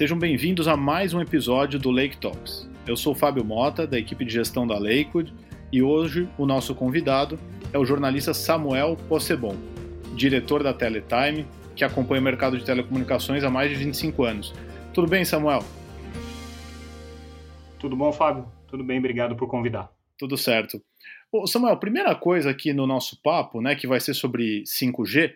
Sejam bem-vindos a mais um episódio do Lake Talks. Eu sou Fábio Mota, da equipe de gestão da Lakewood, e hoje o nosso convidado é o jornalista Samuel Possebon, diretor da Teletime, que acompanha o mercado de telecomunicações há mais de 25 anos. Tudo bem, Samuel? Tudo bom, Fábio? Tudo bem, obrigado por convidar. Tudo certo. Ô, Samuel, primeira coisa aqui no nosso papo, né, que vai ser sobre 5G,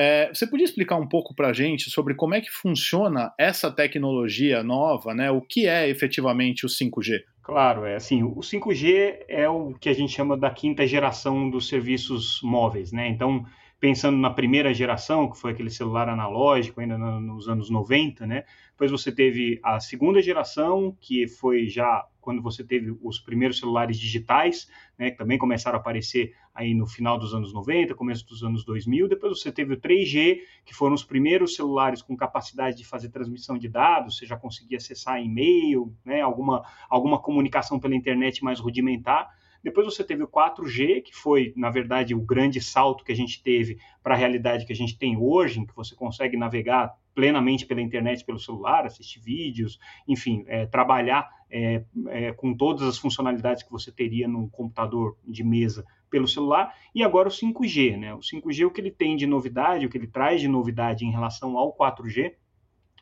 é, você podia explicar um pouco para a gente sobre como é que funciona essa tecnologia nova, né? O que é efetivamente o 5G? Claro, é assim, o 5G é o que a gente chama da quinta geração dos serviços móveis, né? Então, pensando na primeira geração, que foi aquele celular analógico ainda nos anos 90, né? Depois você teve a segunda geração, que foi já quando você teve os primeiros celulares digitais, né, que também começaram a aparecer aí no final dos anos 90, começo dos anos 2000. Depois você teve o 3G, que foram os primeiros celulares com capacidade de fazer transmissão de dados, você já conseguia acessar e-mail, né, alguma, alguma comunicação pela internet mais rudimentar. Depois você teve o 4G, que foi, na verdade, o grande salto que a gente teve para a realidade que a gente tem hoje, em que você consegue navegar plenamente pela internet, pelo celular, assistir vídeos, enfim, é, trabalhar é, é, com todas as funcionalidades que você teria num computador de mesa pelo celular, e agora o 5G, né? O 5G, o que ele tem de novidade, o que ele traz de novidade em relação ao 4G,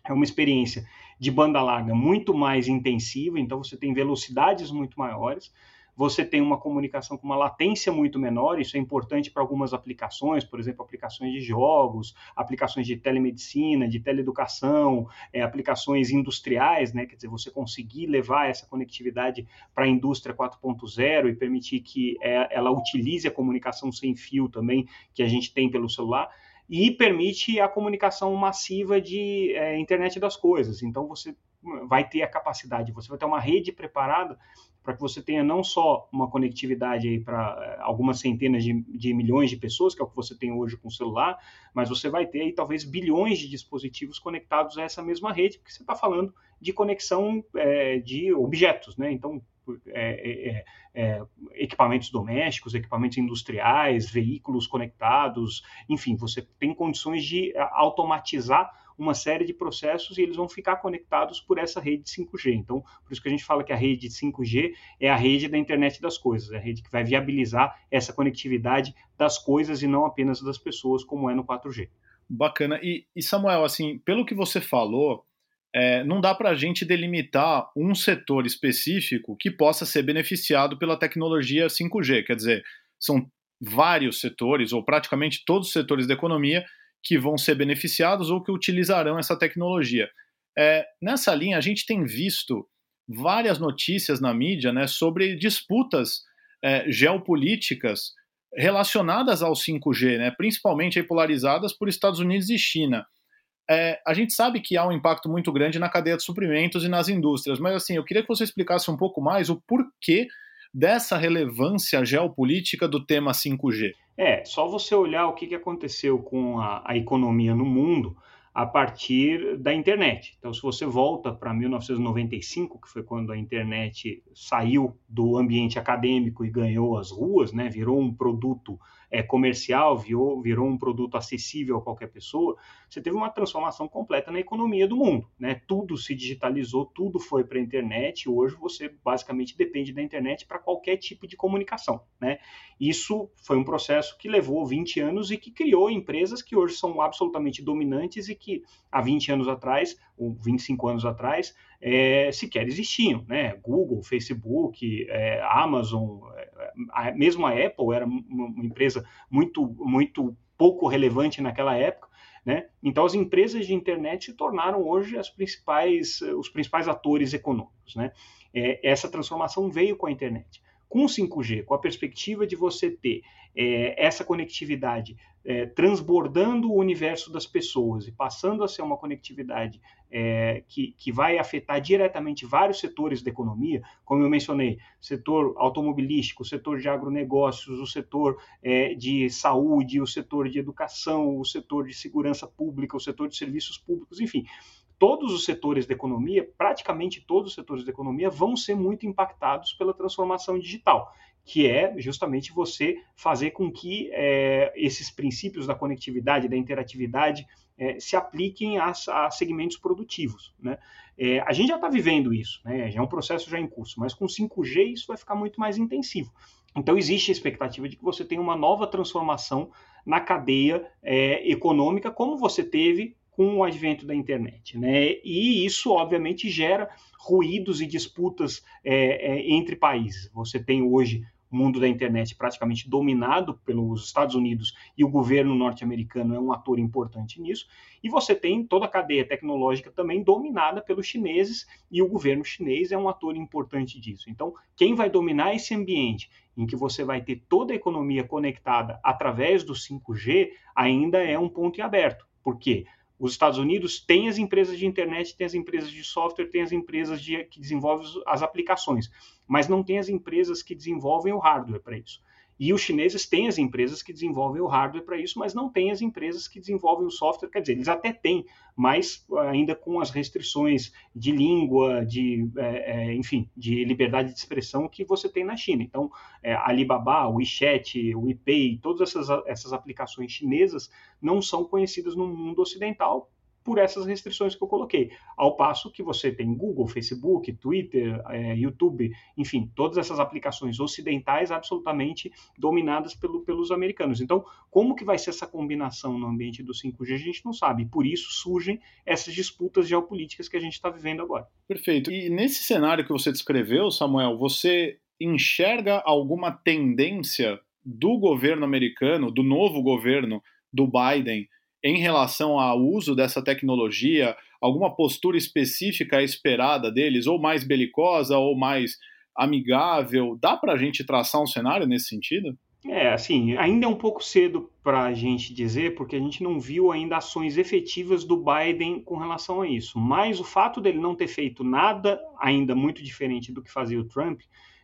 é uma experiência de banda larga muito mais intensiva, então você tem velocidades muito maiores, você tem uma comunicação com uma latência muito menor, isso é importante para algumas aplicações, por exemplo, aplicações de jogos, aplicações de telemedicina, de teleeducação, é, aplicações industriais, né? quer dizer, você conseguir levar essa conectividade para a indústria 4.0 e permitir que é, ela utilize a comunicação sem fio também, que a gente tem pelo celular e permite a comunicação massiva de é, internet das coisas. Então você vai ter a capacidade, você vai ter uma rede preparada para que você tenha não só uma conectividade para eh, algumas centenas de, de, milhões de pessoas, que é o que você tem hoje com o celular, mas você vai ter aí talvez bilhões de dispositivos conectados a essa mesma rede, porque você está falando de conexão é, de objetos, né? Então, é, é, equipamentos domésticos, equipamentos industriais, veículos conectados, enfim, você tem condições de automatizar uma série de processos e eles vão ficar conectados por essa rede 5G. Então, por isso que a gente fala que a rede 5G é a rede da internet das coisas, é a rede que vai viabilizar essa conectividade das coisas e não apenas das pessoas, como é no 4G. Bacana. E, e Samuel, assim, pelo que você falou, é, não dá para a gente delimitar um setor específico que possa ser beneficiado pela tecnologia 5G. Quer dizer, são vários setores, ou praticamente todos os setores da economia, que vão ser beneficiados ou que utilizarão essa tecnologia. É, nessa linha, a gente tem visto várias notícias na mídia né, sobre disputas é, geopolíticas relacionadas ao 5G, né, principalmente polarizadas por Estados Unidos e China. É, a gente sabe que há um impacto muito grande na cadeia de suprimentos e nas indústrias, mas assim, eu queria que você explicasse um pouco mais o porquê dessa relevância geopolítica do tema 5G. É, só você olhar o que, aconteceu com a, a economia no mundo a partir da internet. Então, se você volta para 1995, que foi quando a internet saiu do ambiente acadêmico e ganhou as ruas, né, virou um produto é, comercial, virou, virou um produto acessível a qualquer pessoa, você teve uma transformação completa na economia do mundo. Né? Tudo se digitalizou, tudo foi para a internet. Hoje você basicamente depende da internet para qualquer tipo de comunicação. Né? Isso foi um processo que levou 20 anos e que criou empresas que hoje são absolutamente dominantes e que há 20 anos atrás, ou 25 anos atrás, é, sequer existiam. Né? Google, Facebook, é, Amazon, é, mesmo a Apple era uma empresa muito, muito pouco relevante naquela época. Né? Então, as empresas de internet se tornaram hoje as principais, os principais atores econômicos. Né? É, essa transformação veio com a internet. Com o 5G, com a perspectiva de você ter é, essa conectividade é, transbordando o universo das pessoas e passando a ser uma conectividade é, que, que vai afetar diretamente vários setores da economia, como eu mencionei, setor automobilístico, setor de agronegócios, o setor é, de saúde, o setor de educação, o setor de segurança pública, o setor de serviços públicos, enfim. Todos os setores da economia, praticamente todos os setores da economia, vão ser muito impactados pela transformação digital, que é justamente você fazer com que é, esses princípios da conectividade, da interatividade, é, se apliquem a, a, segmentos produtivos. Né? É, a gente já está vivendo isso, né? já é um processo já em curso, mas com 5G isso vai ficar muito mais intensivo. Então existe a expectativa de que você tenha uma nova transformação na cadeia é, econômica, como você teve com o advento da internet. Né? E isso, obviamente, gera ruídos e disputas é, é, entre países. Você tem hoje mundo da internet praticamente dominado pelos Estados Unidos e o governo norte-americano é um ator importante nisso. E você tem toda a cadeia tecnológica também dominada pelos chineses e o governo chinês é um ator importante disso. Então, quem vai dominar esse ambiente em que você vai ter toda a economia conectada através do 5G ainda é um ponto em aberto. Por quê? Os Estados Unidos têm as empresas de internet, têm as empresas de software, têm as empresas de, que desenvolvem as aplicações, mas não tem as empresas que desenvolvem o hardware para isso. E os chineses têm as empresas que desenvolvem o hardware para isso, mas não têm as empresas que desenvolvem o software. Quer dizer, eles até têm, mas ainda com as restrições de língua, de, é, é, enfim, de liberdade de expressão que você tem na China. Então, é, Alibaba, o WeChat, o WePay, todas essas, essas aplicações chinesas não são conhecidas no mundo ocidental por essas restrições que eu coloquei. Ao passo que você tem Google, Facebook, Twitter, é, YouTube, enfim, todas essas aplicações ocidentais absolutamente dominadas pelo, pelos americanos. Então, como que vai ser essa combinação no ambiente do 5G, a gente não sabe. Por isso surgem essas disputas geopolíticas que a gente está vivendo agora. Perfeito. E nesse cenário que você descreveu, Samuel, você enxerga alguma tendência do governo americano, do novo governo do Biden, em relação ao uso dessa tecnologia, alguma postura específica esperada deles, ou mais belicosa, ou mais amigável? Dá para a gente traçar um cenário nesse sentido? É, assim, ainda é um pouco cedo para a gente dizer, porque a gente não viu ainda ações efetivas do Biden com relação a isso. Mas o fato dele não ter feito nada ainda muito diferente do que fazia o Trump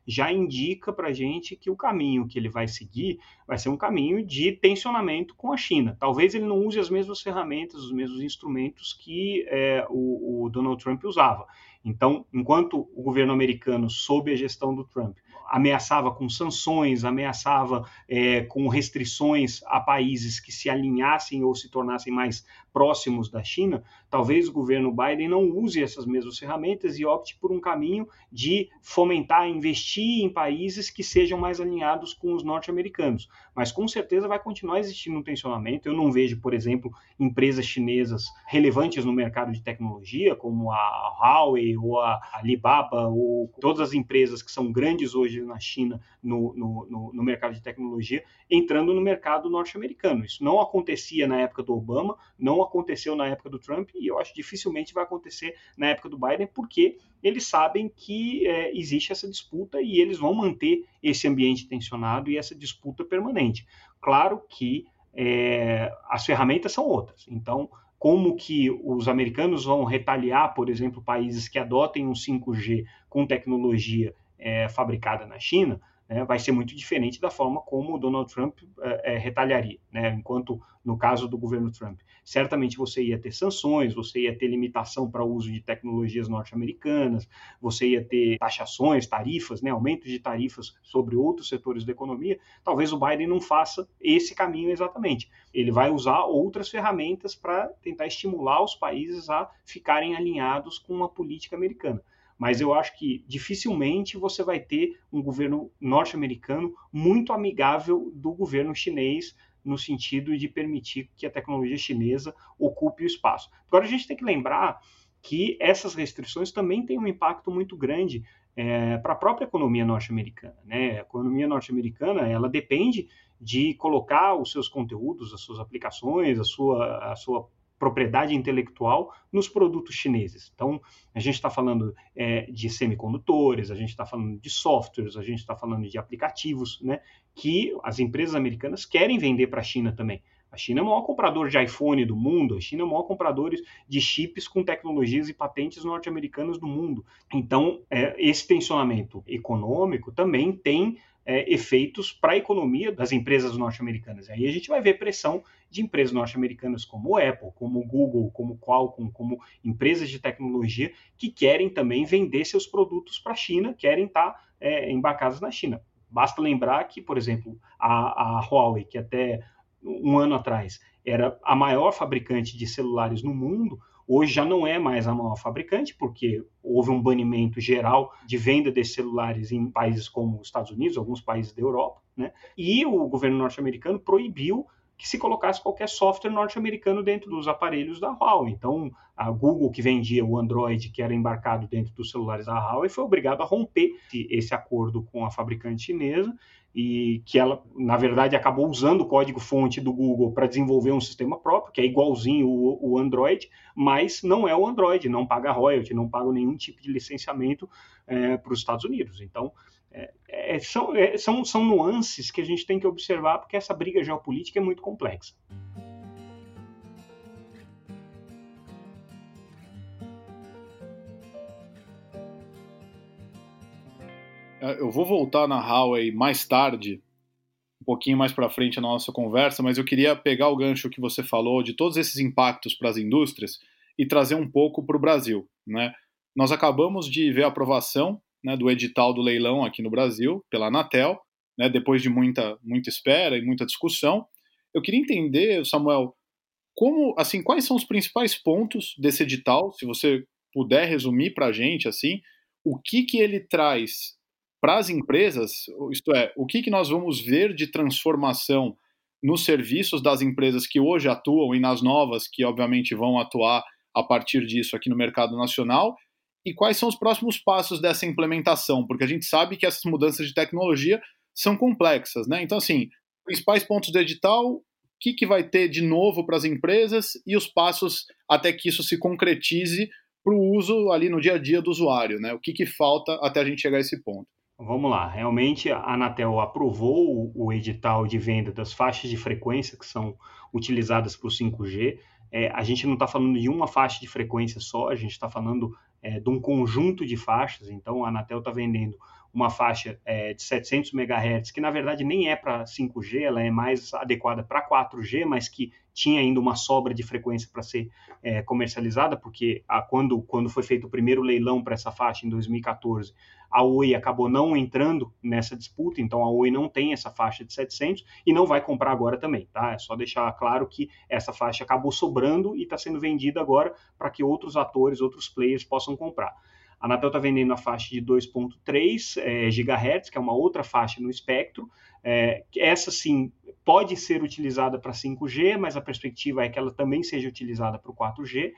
já indica para a gente que o caminho que ele vai seguir vai ser um caminho de tensionamento com a China. Talvez ele não use as mesmas ferramentas, os mesmos instrumentos que é, o, o Donald Trump usava. Então, enquanto o governo americano, sob a gestão do Trump, ameaçava com sanções, ameaçava é, com restrições a países que se alinhassem ou se tornassem mais próximos da China, talvez o governo Biden não use essas mesmas ferramentas e opte por um caminho de fomentar, investir em países que sejam mais alinhados com os norte-americanos. Mas com certeza vai continuar existindo um tensionamento. Eu não vejo, por exemplo, empresas chinesas relevantes no mercado de tecnologia, como a Huawei ou a Alibaba, ou todas as empresas que são grandes hoje na China no, no, no, no mercado de tecnologia, entrando no mercado norte-americano. Isso não acontecia na época do Obama, não aconteceu na época do Trump e eu acho dificilmente vai acontecer na época do Biden, porque eles sabem que é, existe essa disputa e eles vão manter esse ambiente tensionado e essa disputa permanente. Claro que é, as ferramentas são outras. Então, como que os americanos vão retaliar, por exemplo, países que adotem um 5G com tecnologia é, fabricada na China, né, vai ser muito diferente da forma como o Donald Trump é, é, retalharia. Né? Enquanto, no caso do governo Trump, certamente você ia ter sanções, você ia ter limitação para o uso de tecnologias norte-americanas, você ia ter taxações, tarifas, né, aumento de tarifas sobre outros setores da economia. Talvez o Biden não faça esse caminho exatamente. Ele vai usar outras ferramentas para tentar estimular os países a ficarem alinhados com uma política americana mas eu acho que dificilmente você vai ter um governo norte-americano muito amigável do governo chinês no sentido de permitir que a tecnologia chinesa ocupe o espaço. Agora a gente tem que lembrar que essas restrições também têm um impacto muito grande é, para a própria economia norte-americana. Né? A economia norte-americana ela depende de colocar os seus conteúdos, as suas aplicações, a sua, a sua propriedade intelectual nos produtos chineses. Então, a gente está falando é, de semicondutores, a gente está falando de softwares, a gente está falando de aplicativos, né, que as empresas americanas querem vender para a China também. A China é o maior comprador de iPhone do mundo, a China é o maior comprador de chips com tecnologias e patentes norte-americanas do mundo. Então, é, esse tensionamento econômico também tem é, efeitos para a economia das empresas norte-americanas. Aí a gente vai ver pressão de empresas norte-americanas como Apple, como Google, como Qualcomm, como empresas de tecnologia que querem também vender seus produtos para a China, querem estar tá, é, embarcadas na China. Basta lembrar que, por exemplo, a, a Huawei, que até um ano atrás era a maior fabricante de celulares no mundo, hoje já não é mais a maior fabricante, porque houve um banimento geral de venda de celulares em países como os Estados Unidos, alguns países da Europa, né? E o governo norte-americano proibiu que se colocasse qualquer software norte-americano dentro dos aparelhos da Huawei. Então, a Google, que vendia o Android que era embarcado dentro dos celulares da Huawei, foi obrigado a romper esse acordo com a fabricante chinesa e que ela, na verdade, acabou usando o código-fonte do Google para desenvolver um sistema próprio, que é igualzinho o, o, Android, mas não é o Android, não paga royalty, não paga nenhum tipo de licenciamento é, para os Estados Unidos. Então, é, é, são, é, são, são nuances que a gente tem que observar, porque essa briga geopolítica é muito complexa. Eu vou voltar na Huawei mais tarde, um pouquinho mais para frente na nossa conversa, mas eu queria pegar o gancho que você falou de todos esses impactos para as indústrias e trazer um pouco para o Brasil. Né? Nós acabamos de ver a aprovação né, do edital do leilão aqui no Brasil pela Anatel, né, depois de muita, muita espera e muita discussão. Eu queria entender, Samuel, como, assim, quais são os principais pontos desse edital, se você puder resumir para a gente, assim, o que que ele traz para as empresas, isto é, o que, que nós vamos ver de transformação nos serviços das empresas que hoje atuam e nas novas que, obviamente, vão atuar a partir disso aqui no mercado nacional, e quais são os próximos passos dessa implementação, porque a gente sabe que essas mudanças de tecnologia são complexas, né? Então, assim, principais pontos do edital, o que, que vai ter de novo para as empresas e os passos até que isso se concretize para o uso ali no dia a dia do usuário, né? O que, que falta até a gente chegar a esse ponto? Vamos lá, realmente a Anatel aprovou o, edital de venda das faixas de frequência que são utilizadas para o 5G. É, a gente não está falando de uma faixa de frequência só, a gente está falando é, de um conjunto de faixas. Então, a Anatel está vendendo uma faixa é, de 700 MHz, que na verdade nem é para 5G, ela é mais adequada para 4G, mas que tinha ainda uma sobra de frequência para ser é, comercializada, porque a, quando, quando foi feito o primeiro leilão para essa faixa em 2014, a Oi acabou não entrando nessa disputa, então a Oi não tem essa faixa de 700 e não vai comprar agora também, tá? É só deixar claro que essa faixa acabou sobrando e está sendo vendida agora para que outros atores, outros players possam comprar. A Anatel está vendendo a faixa de 2.3 é, GHz, que é uma outra faixa no espectro. É, essa sim pode ser utilizada para 5G, mas a perspectiva é que ela também seja utilizada para o 4G.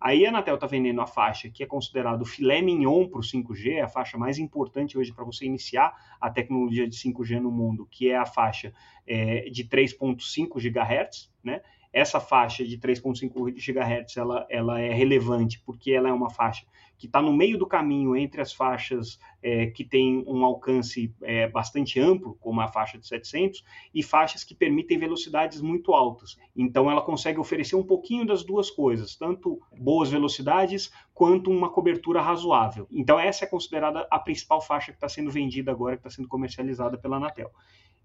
Aí a Anatel está vendendo a faixa que é considerado o filé mignon para o 5G, a faixa mais importante hoje para você iniciar a tecnologia de 5G no mundo, que é a faixa é, de 3.5 GHz, né? Essa faixa de 3.5 GHz ela, ela é relevante porque ela é uma faixa que está no meio do caminho entre as faixas é, que têm um alcance é, bastante amplo, como a faixa de 700, e faixas que permitem velocidades muito altas. Então, ela consegue oferecer um pouquinho das duas coisas, tanto boas velocidades quanto uma cobertura razoável. Então, essa é considerada a principal faixa que está sendo vendida agora, que está sendo comercializada pela Anatel.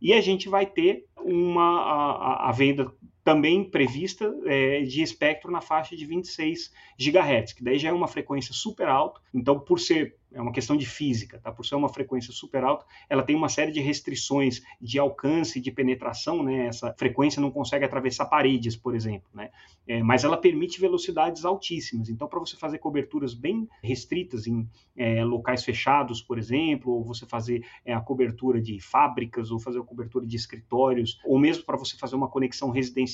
E a gente vai ter uma, a, a venda também prevista é, de espectro na faixa de 26 GHz, que daí já é uma frequência super alta. Então, por ser é uma questão de física, tá? Por ser uma frequência super alta, ela tem uma série de restrições de alcance, de penetração, né? Essa frequência não consegue atravessar paredes, por exemplo, né? É, mas ela permite velocidades altíssimas. Então, para você fazer coberturas bem restritas em é, locais fechados, por exemplo, ou você fazer é, a cobertura de fábricas, ou fazer a cobertura de escritórios, ou mesmo para você fazer uma conexão residencial,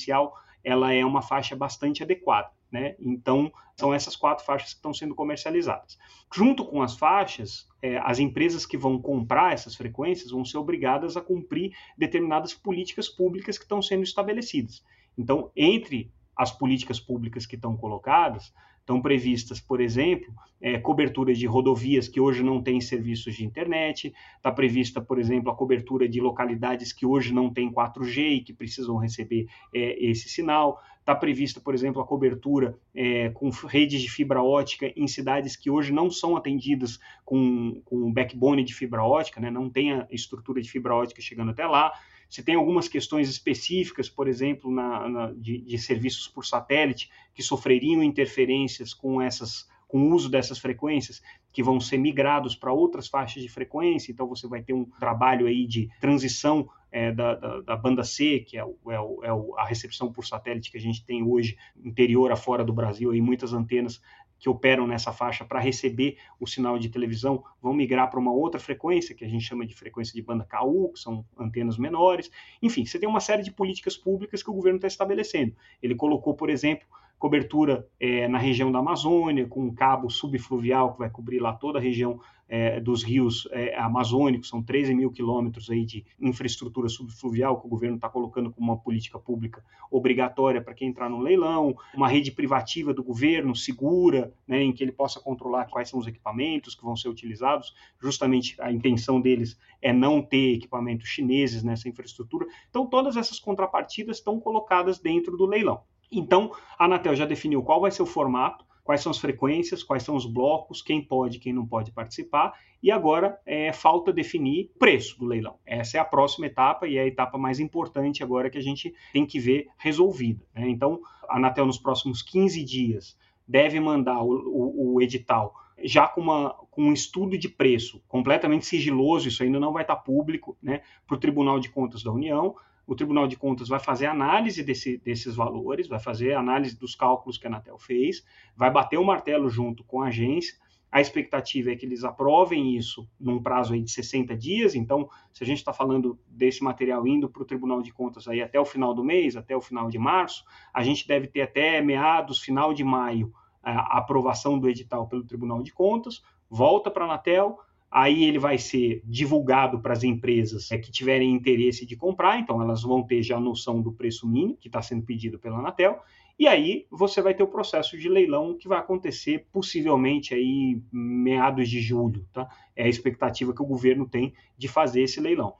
ela é uma faixa bastante adequada. Né? Então, são essas quatro faixas que estão sendo comercializadas. Junto com as faixas, é, as empresas que vão comprar essas frequências vão ser obrigadas a cumprir determinadas políticas públicas que estão sendo estabelecidas. Então, entre as políticas públicas que estão colocadas, estão previstas, por exemplo, é, cobertura de rodovias que hoje não têm serviços de internet, está prevista, por exemplo, a cobertura de localidades que hoje não têm 4G e que precisam receber é, esse sinal, está prevista, por exemplo, a cobertura é, com redes de fibra ótica em cidades que hoje não são atendidas com, com backbone de fibra ótica, né, não tem a estrutura de fibra ótica chegando até lá, se tem algumas questões específicas, por exemplo, na, na, de, de serviços por satélite, que sofreriam interferências com essas com o uso dessas frequências que vão ser migrados para outras faixas de frequência, então você vai ter um trabalho aí de transição é, da, da, da, banda C, que é, o, é, o, é, a recepção por satélite que a gente tem hoje, interior a fora do Brasil, e muitas antenas que operam nessa faixa para receber o sinal de televisão vão migrar para uma outra frequência, que a gente chama de frequência de banda KU, que são antenas menores. Enfim, você tem uma série de políticas públicas que o governo está estabelecendo. Ele colocou, por exemplo, cobertura é, na região da Amazônia, com um cabo subfluvial que vai cobrir lá toda a região é, dos rios é, amazônicos, são 13 mil quilômetros aí de infraestrutura subfluvial que o governo está colocando como uma política pública obrigatória para quem entrar no leilão, uma rede privativa do governo segura, né, em que ele possa controlar quais são os equipamentos que vão ser utilizados, justamente a intenção deles é não ter equipamentos chineses nessa infraestrutura. Então, todas essas contrapartidas estão colocadas dentro do leilão. Então, a Anatel já definiu qual vai ser o formato, quais são as frequências, quais são os blocos, quem pode, quem não pode participar, e agora é, falta definir o preço do leilão. Essa é a próxima etapa e é a etapa mais importante agora que a gente tem que ver resolvida. Né? Então, a Anatel, nos próximos 15 dias, deve mandar o, o, o edital já com, uma, com um estudo de preço completamente sigiloso, isso ainda não vai estar público, né, para o Tribunal de Contas da União o Tribunal de Contas vai fazer análise desse, desses valores, vai fazer análise dos cálculos que a Anatel fez, vai bater o martelo junto com a agência. A expectativa é que eles aprovem isso num prazo aí de 60 dias. Então, se a gente está falando desse material indo para o Tribunal de Contas aí até o final do mês, até o final de março, a gente deve ter até meados, final de maio, a aprovação do edital pelo Tribunal de Contas, volta para a Anatel, Aí ele vai ser divulgado para as empresas é, que tiverem interesse de comprar, então elas vão ter já a noção do preço mínimo que está sendo pedido pela Anatel. E aí você vai ter o processo de leilão que vai acontecer possivelmente aí meados de julho, tá? É a expectativa que o governo tem de fazer esse leilão.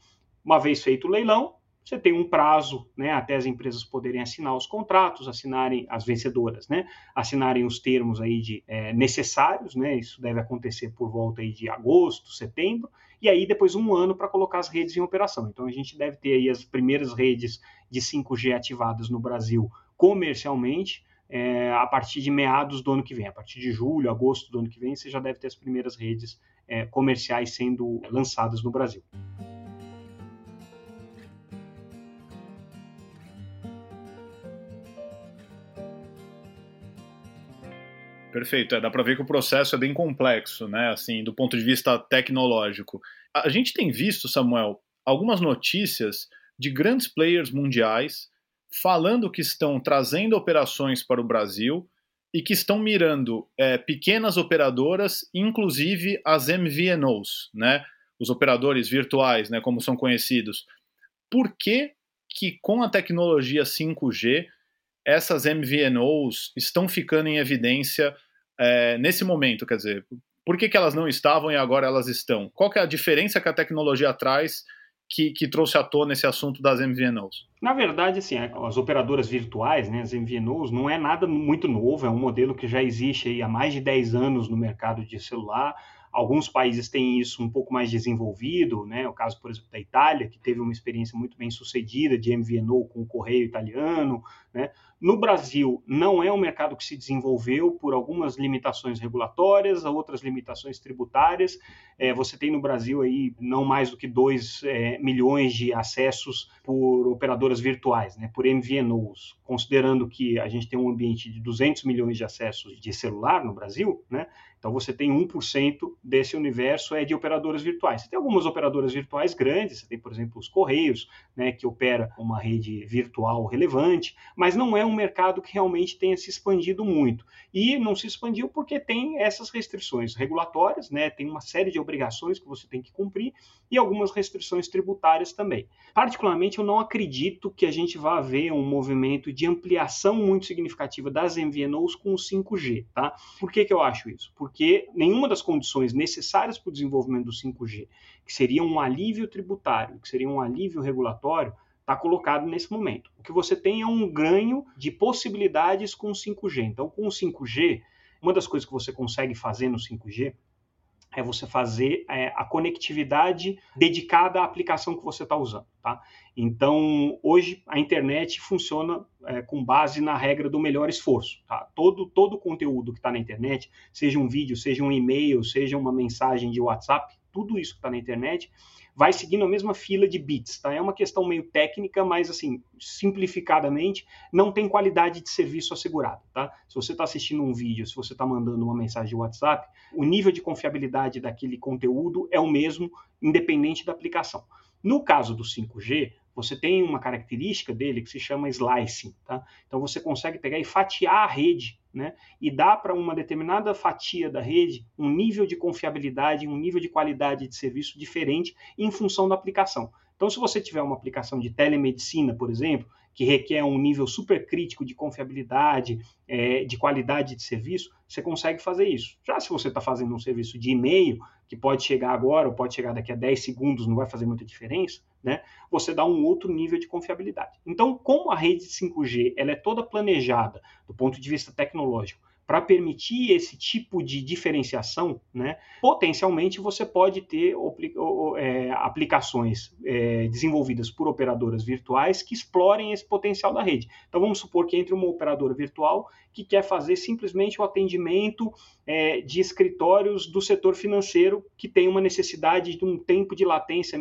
Uma vez feito o leilão, você tem um prazo, né, até as empresas poderem assinar os contratos, assinarem as vencedoras, né, assinarem os termos aí de é, necessários, né, isso deve acontecer por volta aí de agosto, setembro, e aí depois um ano para colocar as redes em operação. Então a gente deve ter aí as primeiras redes de 5G ativadas no Brasil comercialmente é, a partir de meados do ano que vem, a partir de julho, agosto do ano que vem, você já deve ter as primeiras redes é, comerciais sendo lançadas no Brasil. Perfeito. É, dá para ver que o processo é bem complexo, né? Assim, do ponto de vista tecnológico. A gente tem visto, Samuel, algumas notícias de grandes players mundiais falando que estão trazendo operações para o Brasil e que estão mirando é, pequenas operadoras, inclusive as MVNOs, né? Os operadores virtuais, né? Como são conhecidos. Por que que com a tecnologia 5G essas MVNOs estão ficando em evidência é, nesse momento? Quer dizer, por que, que elas não estavam e agora elas estão? Qual é a diferença que a tecnologia traz que, que, trouxe à tona esse assunto das MVNOs? Na verdade, assim, as operadoras virtuais, né, as MVNOs, não é nada muito novo, é um modelo que já existe aí há mais de 10 anos no mercado de celular. Alguns países têm isso um pouco mais desenvolvido, né? O caso, por exemplo, da Itália, que teve uma experiência muito bem sucedida de MVNO com o correio italiano, né? No Brasil, não é um mercado que se desenvolveu por algumas limitações regulatórias, outras limitações tributárias. É, você tem no Brasil aí não mais do que 2 é, milhões de acessos por operadoras virtuais, né, por MVNOs, considerando que a gente tem um ambiente de 200 milhões de acessos de celular no Brasil, né, então você tem 1% desse universo é de operadoras virtuais. Você tem algumas operadoras virtuais grandes, você tem, por exemplo, os Correios, né, que opera uma rede virtual relevante, mas não é um mercado que realmente tenha se expandido muito. E não se expandiu porque tem essas restrições regulatórias, né, tem uma série de obrigações que você tem que cumprir e algumas restrições tributárias também. Particularmente, eu não acredito que a gente vá ver um movimento de ampliação muito significativa das MVNOs com o 5G, tá? Por que, que eu acho isso? Porque nenhuma das condições necessárias para o desenvolvimento do 5G, que seria um alívio tributário, que seria um alívio regulatório, está colocado nesse momento. O que você tem é um ganho de possibilidades com o 5G. Então, com o 5G, uma das coisas que você consegue fazer no 5G é você fazer é, a conectividade dedicada à aplicação que você está usando. Tá? Então, hoje a internet funciona é, com base na regra do melhor esforço. Tá? Todo, todo conteúdo que está na internet, seja um vídeo, seja um e-mail, seja uma mensagem de WhatsApp, tudo isso que está na internet, vai seguindo a mesma fila de bits, tá? É uma questão meio técnica, mas assim, simplificadamente, não tem qualidade de serviço assegurada, tá? Se você está assistindo um vídeo, se você está mandando uma mensagem de WhatsApp, o nível de confiabilidade daquele conteúdo é o mesmo, independente da aplicação. No caso do 5G, você tem uma característica dele que se chama slicing, tá? Então você consegue pegar e fatiar a rede, né? E dar para uma determinada fatia da rede um nível de confiabilidade, um nível de qualidade de serviço diferente em função da aplicação. Então, se você tiver uma aplicação de telemedicina, por exemplo, que requer um nível super crítico de confiabilidade, é, de qualidade de serviço, você consegue fazer isso. Já se você está fazendo um serviço de e-mail, que pode chegar agora ou pode chegar daqui a 10 segundos, não vai fazer muita diferença, né? Você dá um outro nível de confiabilidade. Então, como a rede 5G ela é toda planejada do ponto de vista tecnológico para permitir esse tipo de diferenciação, né, potencialmente você pode ter é, aplicações é, desenvolvidas por operadoras virtuais que explorem esse potencial da rede. Então vamos supor que entre uma operadora virtual que quer fazer simplesmente o atendimento é, de escritórios do setor financeiro que tem uma necessidade de um tempo de latência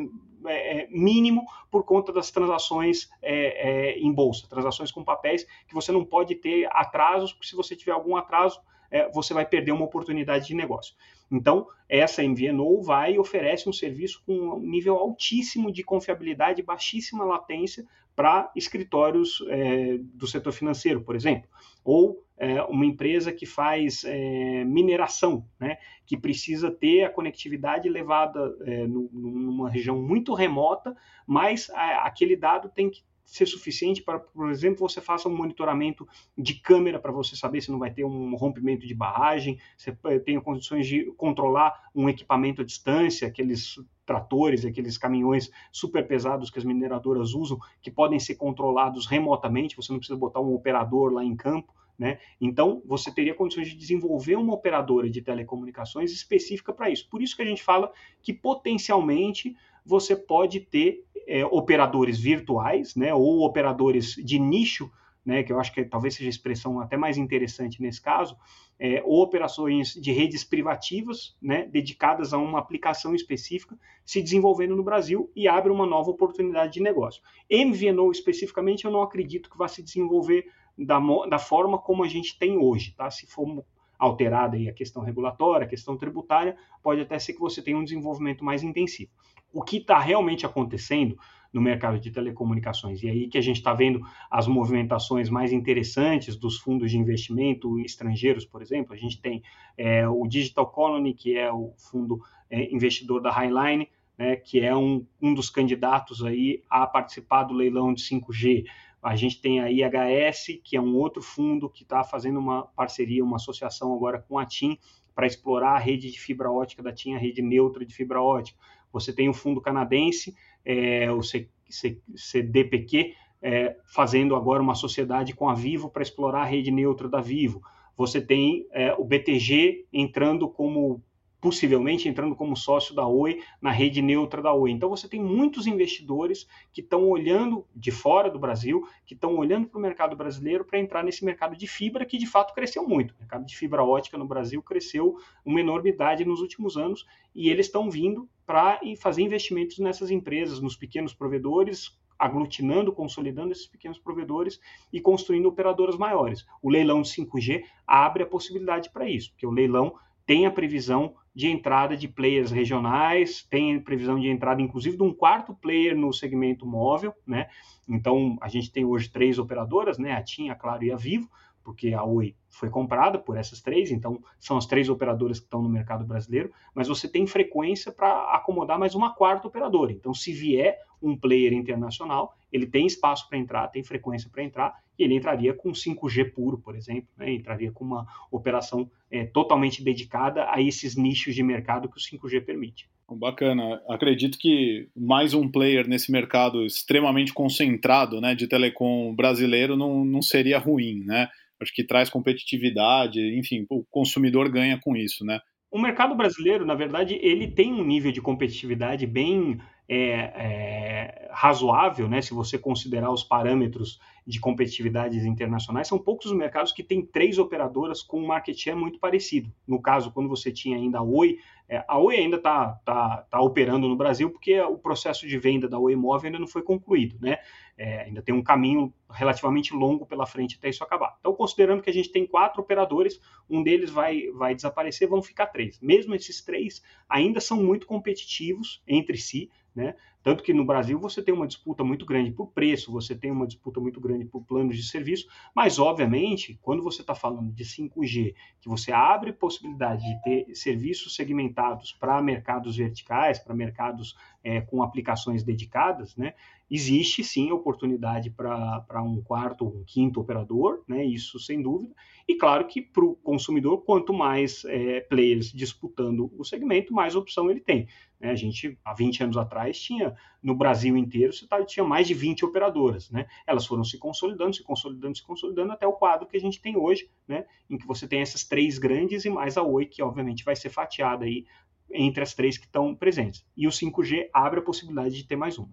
é, é, mínimo por conta das transações é, é, em bolsa, transações com papéis, que você não pode ter atrasos, porque se você tiver algum atraso, é, você vai perder uma oportunidade de negócio. Então, essa MVNO vai e oferece um serviço com um nível altíssimo de confiabilidade, baixíssima latência para escritórios é, do setor financeiro, por exemplo, ou é, uma empresa que faz é, mineração, né, que precisa ter a conectividade levada é, no, numa região muito remota, mas a, aquele dado tem que ser suficiente para, por exemplo, você faça um monitoramento de câmera para você saber se não vai ter um rompimento de barragem, você tenha condições de controlar um equipamento à distância, aqueles tratores, aqueles caminhões super pesados que as mineradoras usam, que podem ser controlados remotamente, você não precisa botar um operador lá em campo. Né? Então, você teria condições de desenvolver uma operadora de telecomunicações específica para isso. Por isso que a gente fala que potencialmente você pode ter é, operadores virtuais, né, ou operadores de nicho, né, que eu acho que talvez seja a expressão até mais interessante nesse caso, é, ou operações de redes privativas, né, dedicadas a uma aplicação específica, se desenvolvendo no Brasil e abre uma nova oportunidade de negócio. MVNO especificamente, eu não acredito que vá se desenvolver da, da forma como a gente tem hoje, tá? Se for alterada aí a questão regulatória, a questão tributária, pode até ser que você tenha um desenvolvimento mais intensivo o que está realmente acontecendo no mercado de telecomunicações. E aí que a gente está vendo as movimentações mais interessantes dos fundos de investimento estrangeiros, por exemplo. A gente tem é, o Digital Colony, que é o fundo é, investidor da Highline, né, que é um, um dos candidatos aí a participar do leilão de 5G. A gente tem a IHS, que é um outro fundo que está fazendo uma parceria, uma associação agora com a TIM para explorar a rede de fibra ótica da TIM, a rede neutra de fibra ótica. Você tem o fundo canadense, é, o CDPQ, é, fazendo agora uma sociedade com a Vivo para explorar a rede neutra da Vivo. Você tem é, o BTG entrando como possivelmente entrando como sócio da Oi na rede neutra da Oi. Então você tem muitos investidores que estão olhando de fora do Brasil, que estão olhando para o mercado brasileiro para entrar nesse mercado de fibra que de fato cresceu muito. O mercado de fibra ótica no Brasil cresceu uma enormidade nos últimos anos e eles estão vindo para fazer investimentos nessas empresas, nos pequenos provedores, aglutinando, consolidando esses pequenos provedores e construindo operadoras maiores. O leilão de 5G abre a possibilidade para isso, porque o leilão tem a previsão de entrada de players regionais, tem previsão de entrada, inclusive, de um quarto player no segmento móvel, né? Então, a gente tem hoje três operadoras, né? A TIM, a Claro e a Vivo, porque a Oi foi comprada por essas três, então são as três operadoras que estão no mercado brasileiro, mas você tem frequência para acomodar mais uma quarta operadora. Então, se vier um player internacional, ele tem espaço para entrar, tem frequência para entrar, e ele entraria com 5G puro, por exemplo, né? entraria com uma operação é, totalmente dedicada a esses nichos de mercado que o 5G permite. Bacana. Acredito que mais um player nesse mercado extremamente concentrado né, de telecom brasileiro não, não seria ruim, né? Acho que traz competitividade, enfim, o consumidor ganha com isso, né? O mercado brasileiro, na verdade, ele tem um nível de competitividade bem é, é, razoável, né? Se você considerar os parâmetros de competitividades internacionais, são poucos os mercados que têm três operadoras com um market share muito parecido. No caso, quando você tinha ainda a Oi, é, a Oi ainda está tá, tá operando no Brasil porque o processo de venda da Oi Móvel ainda não foi concluído, né? É, ainda tem um caminho relativamente longo pela frente até isso acabar. Então, considerando que a gente tem quatro operadores, um deles vai, vai desaparecer, vão ficar três. Mesmo esses três ainda são muito competitivos entre si, né? Tanto que no Brasil você tem uma disputa muito grande por preço, você tem uma disputa muito grande por planos de serviço, mas obviamente, quando você está falando de 5G, que você abre possibilidade de ter serviços segmentados para mercados verticais, para mercados é, com aplicações dedicadas, né? Existe sim oportunidade para um quarto ou um quinto operador, né? Isso sem dúvida. E claro que para o consumidor, quanto mais é, players disputando o segmento, mais opção ele tem. Né? A gente, há 20 anos atrás, tinha no Brasil inteiro, você tá, tinha mais de 20 operadoras. Né? Elas foram se consolidando, se consolidando, se consolidando até o quadro que a gente tem hoje, né? em que você tem essas três grandes e mais a Oi, que obviamente vai ser fatiada aí entre as três que estão presentes. E o 5G abre a possibilidade de ter mais uma.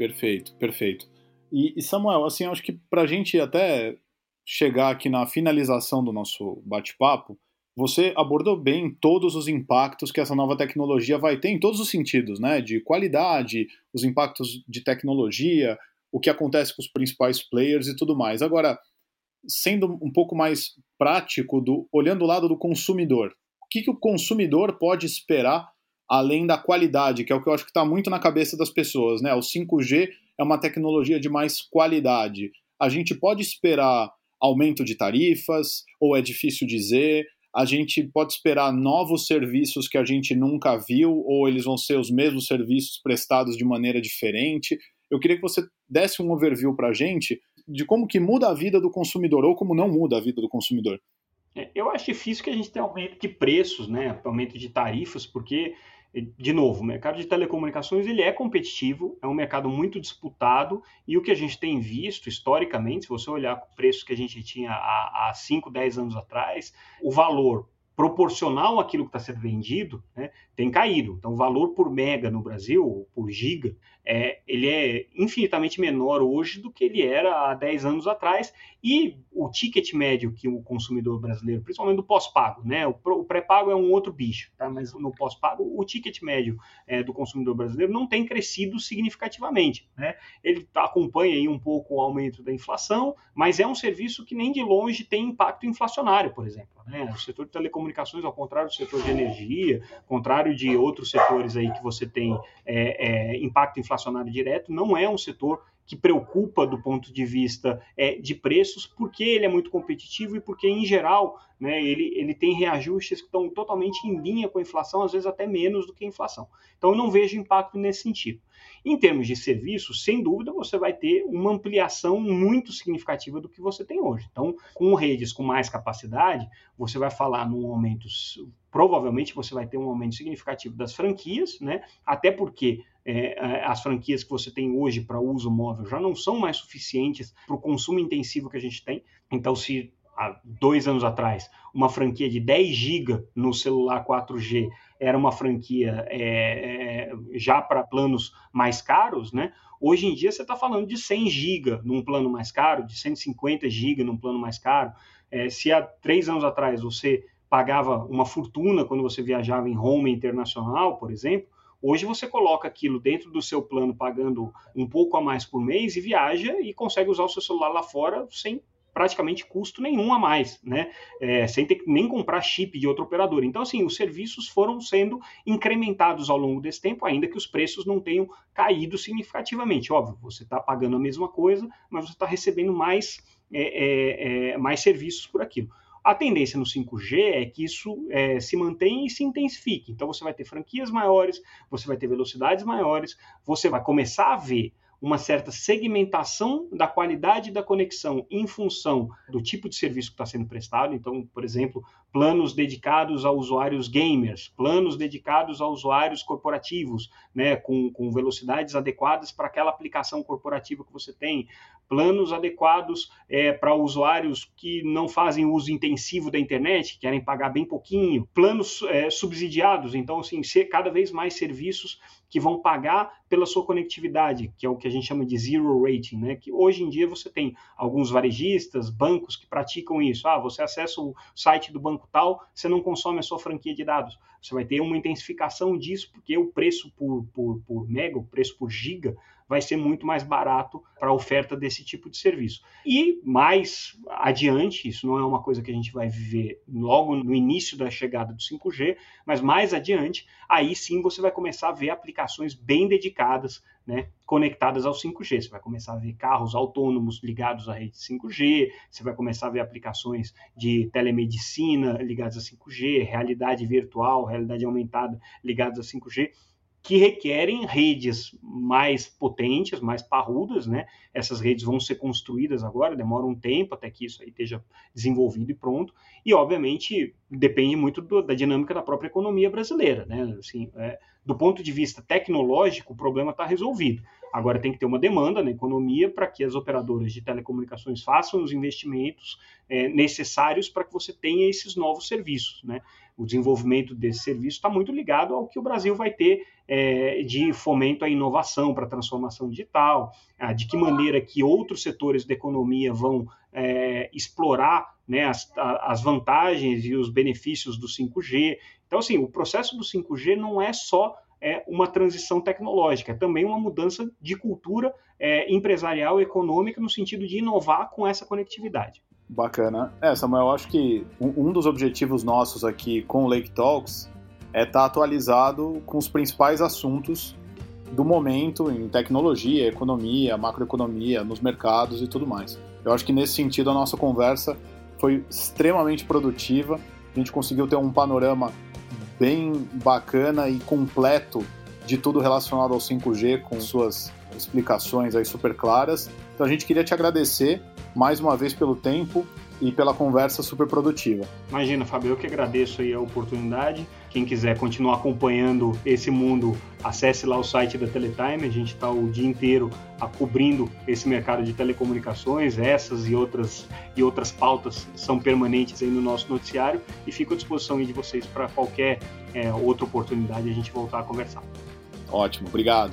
Perfeito, perfeito. E, e Samuel, assim, acho que para a gente até chegar aqui na finalização do nosso bate-papo, você abordou bem todos os impactos que essa nova tecnologia vai ter em todos os sentidos, né? De qualidade, os impactos de tecnologia, o que acontece com os principais players e tudo mais. Agora, sendo um pouco mais prático, do, olhando o lado do consumidor, o que, que o consumidor pode esperar além da qualidade, que é o que eu acho que está muito na cabeça das pessoas, né? O 5G é uma tecnologia de mais qualidade. A gente pode esperar aumento de tarifas, ou é difícil dizer? A gente pode esperar novos serviços que a gente nunca viu, ou eles vão ser os mesmos serviços prestados de maneira diferente? Eu queria que você desse um overview para a gente de como que muda a vida do consumidor, ou como não muda a vida do consumidor. É, eu acho difícil que a gente tenha aumento de preços, né? aumento de tarifas, porque de novo, o mercado de telecomunicações ele é competitivo, é um mercado muito disputado e o que a gente tem visto historicamente, se você olhar o preço que a gente tinha há, há 5, 10 anos atrás, o valor proporcional àquilo que está sendo vendido, né, tem caído. Então, o valor por mega no Brasil, por giga, é, ele é infinitamente menor hoje do que ele era há 10 anos atrás. E o ticket médio que o consumidor brasileiro, principalmente do pós-pago, né, o, pré-pago é um outro bicho, tá? mas no pós-pago, o ticket médio é, do consumidor brasileiro não tem crescido significativamente. Né? Ele acompanha aí um pouco o aumento da inflação, mas é um serviço que nem de longe tem impacto inflacionário, por exemplo. Né? O setor de telecomunicações, ao contrário do setor de energia, contrário de outros setores aí que você tem é, é, impacto inflacionário direto, não é um setor que preocupa do ponto de vista é, de preços, porque ele é muito competitivo e porque, em geral, né, ele, ele tem reajustes que estão totalmente em linha com a inflação, às vezes até menos do que a inflação. Então, eu não vejo impacto nesse sentido. Em termos de serviços, sem dúvida, você vai ter uma ampliação muito significativa do que você tem hoje. Então, com redes com mais capacidade, você vai falar num aumento, provavelmente você vai ter um aumento significativo das franquias, né? Até porque é, é as franquias que você tem hoje para uso móvel já não são mais suficientes para o consumo intensivo que a gente tem. Então, se há dois anos atrás, uma franquia de 10 GB no celular 4G era uma franquia é, é, já para planos mais caros, né? Hoje em dia você está falando de 100 GB num plano mais caro, de 150 GB num plano mais caro. É, se há três anos atrás você pagava uma fortuna quando você viajava em home internacional, por exemplo, Hoje você coloca aquilo dentro do seu plano pagando um pouco a mais por mês e viaja e consegue usar o seu celular lá fora sem praticamente custo nenhum a mais, né? É, sem ter que nem comprar chip de outro operador. Então, assim, os serviços foram sendo incrementados ao longo desse tempo, ainda que os preços não tenham caído significativamente. Óbvio, você está pagando a mesma coisa, mas você está recebendo mais, é, é, é, mais serviços por aquilo. A tendência no 5G é que isso é, se mantenha e se intensifique. Então, você vai ter franquias maiores, você vai ter velocidades maiores, você vai começar a ver uma certa segmentação da qualidade da conexão em função do tipo de serviço que está sendo prestado. Então, por exemplo, planos dedicados a usuários gamers, planos dedicados a usuários corporativos, né, com, com velocidades adequadas para aquela aplicação corporativa que você tem, planos adequados é, para usuários que não fazem uso intensivo da internet, querem pagar bem pouquinho, planos é, subsidiados, então, assim, ser cada vez mais serviços que vão pagar pela sua conectividade, que é o que a gente chama de zero rating, né? Que hoje em dia você tem alguns varejistas, bancos que praticam isso. Ah, você acessa o site do banco tal, você não consome a sua franquia de dados. Você vai ter uma intensificação disso, porque o preço por, por, por mega, o preço por giga, vai ser muito mais barato para a oferta desse tipo de serviço. E mais adiante, isso não é uma coisa que a gente vai viver logo no início da chegada do 5G, mas mais adiante, aí sim você vai começar a ver aplicações bem dedicadas, né, conectadas ao 5G. Você vai começar a ver carros autônomos ligados à rede 5G, você vai começar a ver aplicações de telemedicina ligadas a 5G, realidade virtual, realidade aumentada ligadas a 5G que requerem redes mais potentes, mais parrudas, né? Essas redes vão ser construídas agora, demora um tempo até que isso aí esteja desenvolvido e pronto. E, obviamente, depende muito do, da dinâmica da própria economia brasileira, né? Assim, é, do ponto de vista tecnológico, o problema está resolvido. Agora tem que ter uma demanda na economia para que as operadoras de telecomunicações façam os investimentos é, necessários para que você tenha esses novos serviços, né? o desenvolvimento desse serviço está muito ligado ao que o Brasil vai ter é, de fomento à inovação para a transformação digital, a, de que maneira que outros setores da economia vão é, explorar né, as, as vantagens e os benefícios do 5G. Então, assim, o processo do 5G não é só é uma transição tecnológica, é também uma mudança de cultura é, empresarial econômica no sentido de inovar com essa conectividade. Bacana. É, Samuel, eu acho que um dos objetivos nossos aqui com o Lake Talks é estar tá atualizado com os principais assuntos do momento em tecnologia, economia, macroeconomia, nos mercados e tudo mais. Eu acho que nesse sentido a nossa conversa foi extremamente produtiva. A gente conseguiu ter um panorama bem bacana e completo de tudo relacionado ao 5G, com suas explicações aí super claras. Então a gente queria te agradecer mais uma vez pelo tempo e pela conversa super produtiva. Imagina, Fábio, eu que agradeço aí a oportunidade. Quem quiser continuar acompanhando esse mundo, acesse lá o site da Teletime. A gente está o dia inteiro a cobrindo esse mercado de telecomunicações. Essas e outras e outras pautas são permanentes aí no nosso noticiário e fico à disposição de vocês para qualquer é, outra oportunidade a gente voltar a conversar. Ótimo, obrigado.